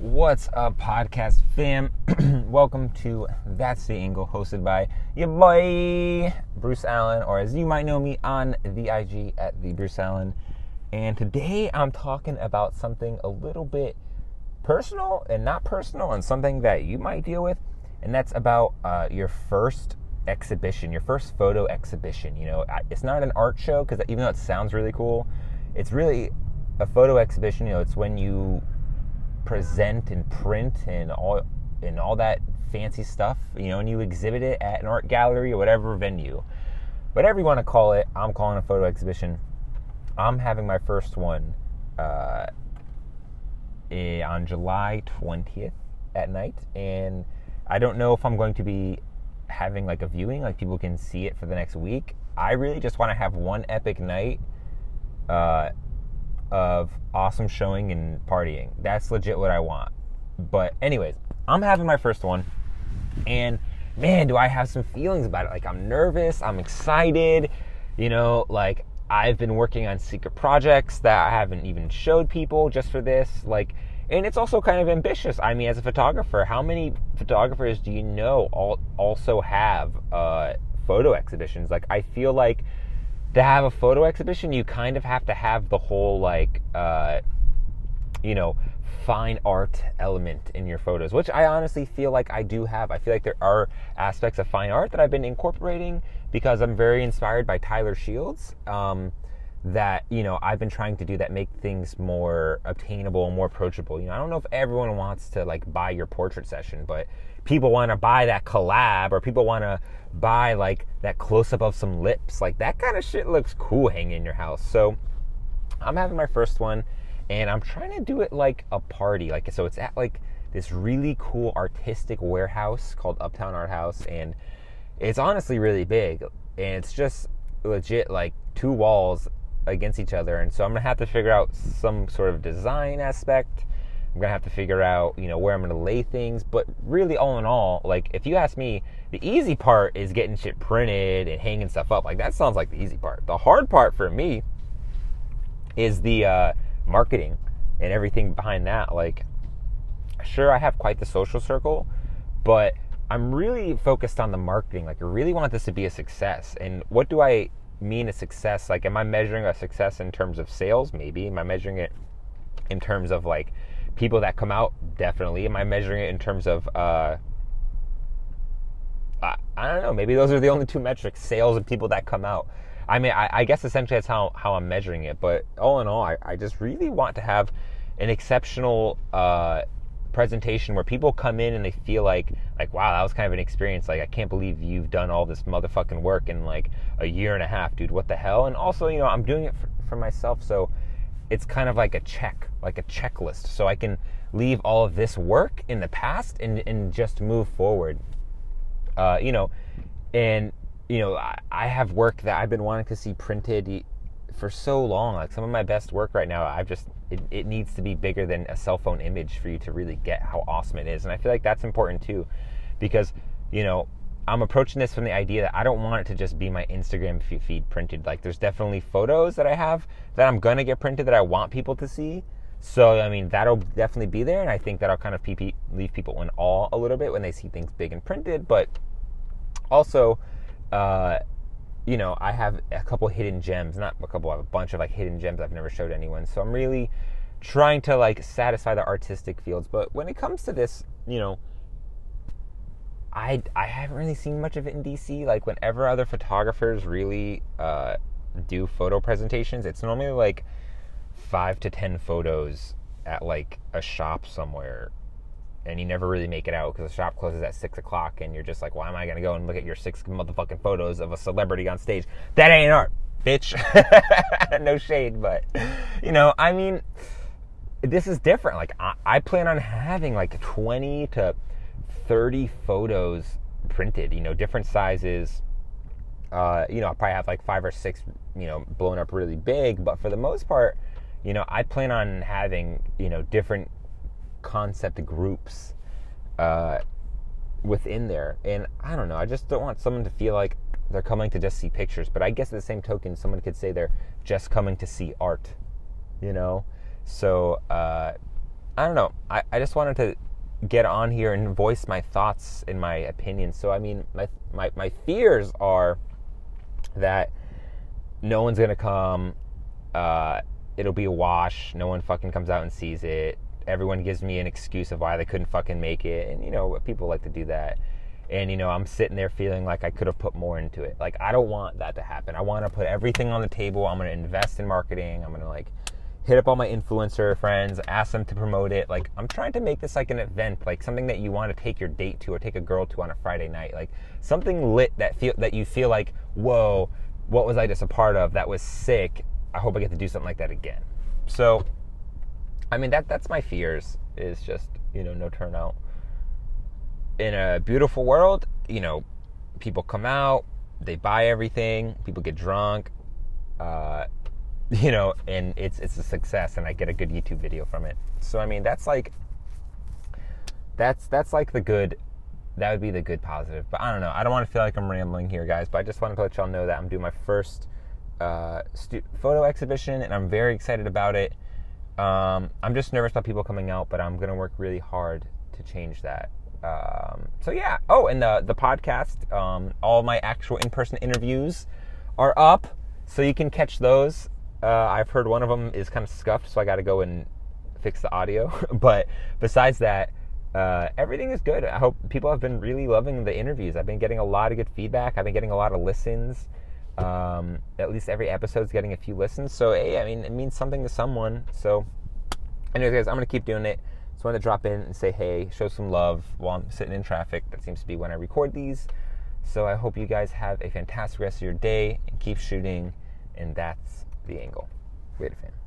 What's up, podcast fam? Welcome to That's the Angle, hosted by your boy Bruce Allen, or as you might know me on the IG at the Bruce Allen. And today I'm talking about something a little bit personal and not personal, and something that you might deal with, and that's about uh, your first exhibition, your first photo exhibition. You know, it's not an art show because even though it sounds really cool, it's really a photo exhibition. You know, it's when you present and print and all and all that fancy stuff, you know, and you exhibit it at an art gallery or whatever venue. Whatever you want to call it, I'm calling a photo exhibition. I'm having my first one uh, on July 20th at night, and I don't know if I'm going to be having like a viewing, like people can see it for the next week. I really just want to have one epic night uh, of awesome showing and partying. That's legit what I want. But, anyways, I'm having my first one, and man, do I have some feelings about it. Like, I'm nervous, I'm excited, you know, like, I've been working on secret projects that I haven't even showed people just for this. Like, and it's also kind of ambitious. I mean, as a photographer, how many photographers do you know all, also have uh, photo exhibitions? Like, I feel like to have a photo exhibition, you kind of have to have the whole like, uh, you know, fine art element in your photos, which I honestly feel like I do have. I feel like there are aspects of fine art that I've been incorporating because I'm very inspired by Tyler Shields. Um, that you know I've been trying to do that make things more obtainable, more approachable. You know, I don't know if everyone wants to like buy your portrait session, but people want to buy that collab or people want to buy like that close up of some lips. Like that kind of shit looks cool hanging in your house. So I'm having my first one and I'm trying to do it like a party. Like so it's at like this really cool artistic warehouse called Uptown Art House and it's honestly really big and it's just legit like two walls against each other and so I'm going to have to figure out some sort of design aspect I'm gonna have to figure out, you know, where I'm gonna lay things. But really, all in all, like if you ask me, the easy part is getting shit printed and hanging stuff up. Like that sounds like the easy part. The hard part for me is the uh, marketing and everything behind that. Like, sure, I have quite the social circle, but I'm really focused on the marketing. Like, I really want this to be a success. And what do I mean a success? Like, am I measuring a success in terms of sales? Maybe. Am I measuring it in terms of like people that come out definitely am i measuring it in terms of uh, I, I, don't know maybe those are the only two metrics sales and people that come out i mean i, I guess essentially that's how, how i'm measuring it but all in all I, I just really want to have an exceptional uh, presentation where people come in and they feel like like wow that was kind of an experience like i can't believe you've done all this motherfucking work in like a year and a half dude what the hell and also you know i'm doing it for, for myself so it's kind of like a check, like a checklist. So I can leave all of this work in the past and, and just move forward. Uh, you know, and, you know, I, I have work that I've been wanting to see printed for so long. Like some of my best work right now, I've just, it, it needs to be bigger than a cell phone image for you to really get how awesome it is. And I feel like that's important too, because, you know, I'm approaching this from the idea that I don't want it to just be my Instagram feed printed. Like, there's definitely photos that I have that I'm gonna get printed that I want people to see. So, I mean, that'll definitely be there, and I think that'll kind of leave people in awe a little bit when they see things big and printed. But also, uh, you know, I have a couple hidden gems, not a couple, I have a bunch of like hidden gems I've never showed anyone. So I'm really trying to like satisfy the artistic fields. But when it comes to this, you know, I I haven't really seen much of it in DC. Like whenever other photographers really uh, do photo presentations, it's normally like five to ten photos at like a shop somewhere, and you never really make it out because the shop closes at six o'clock, and you're just like, why am I gonna go and look at your six motherfucking photos of a celebrity on stage? That ain't art, bitch. no shade, but you know, I mean, this is different. Like I, I plan on having like twenty to 30 photos printed, you know, different sizes. Uh, you know, I probably have like five or six, you know, blown up really big, but for the most part, you know, I plan on having, you know, different concept groups uh, within there. And I don't know, I just don't want someone to feel like they're coming to just see pictures, but I guess at the same token, someone could say they're just coming to see art, you know? So, uh, I don't know. I, I just wanted to get on here and voice my thoughts and my opinions. So I mean, my my my fears are that no one's gonna come. Uh, it'll be a wash. No one fucking comes out and sees it. Everyone gives me an excuse of why they couldn't fucking make it, and you know people like to do that. And you know I'm sitting there feeling like I could have put more into it. Like I don't want that to happen. I want to put everything on the table. I'm gonna invest in marketing. I'm gonna like hit up all my influencer friends, ask them to promote it. Like I'm trying to make this like an event, like something that you want to take your date to or take a girl to on a Friday night. Like something lit that feel that you feel like, whoa, what was I just a part of? That was sick. I hope I get to do something like that again. So, I mean that that's my fears is just you know no turnout. In a beautiful world, you know, people come out, they buy everything, people get drunk. Uh, you know, and it's it's a success, and I get a good YouTube video from it. So I mean, that's like that's that's like the good. That would be the good positive. But I don't know. I don't want to feel like I'm rambling here, guys. But I just wanted to let y'all know that I'm doing my first uh, stu- photo exhibition, and I'm very excited about it. Um, I'm just nervous about people coming out, but I'm gonna work really hard to change that. Um, so yeah. Oh, and the the podcast, um, all my actual in person interviews are up, so you can catch those. Uh, I've heard one of them is kind of scuffed, so I got to go and fix the audio. but besides that, uh, everything is good. I hope people have been really loving the interviews. I've been getting a lot of good feedback. I've been getting a lot of listens. Um, at least every episode's getting a few listens. So hey, I mean, it means something to someone. So, anyways, guys, I'm gonna keep doing it. Just wanted to drop in and say hey, show some love while I'm sitting in traffic. That seems to be when I record these. So I hope you guys have a fantastic rest of your day and keep shooting. And that's the angle. Great fan.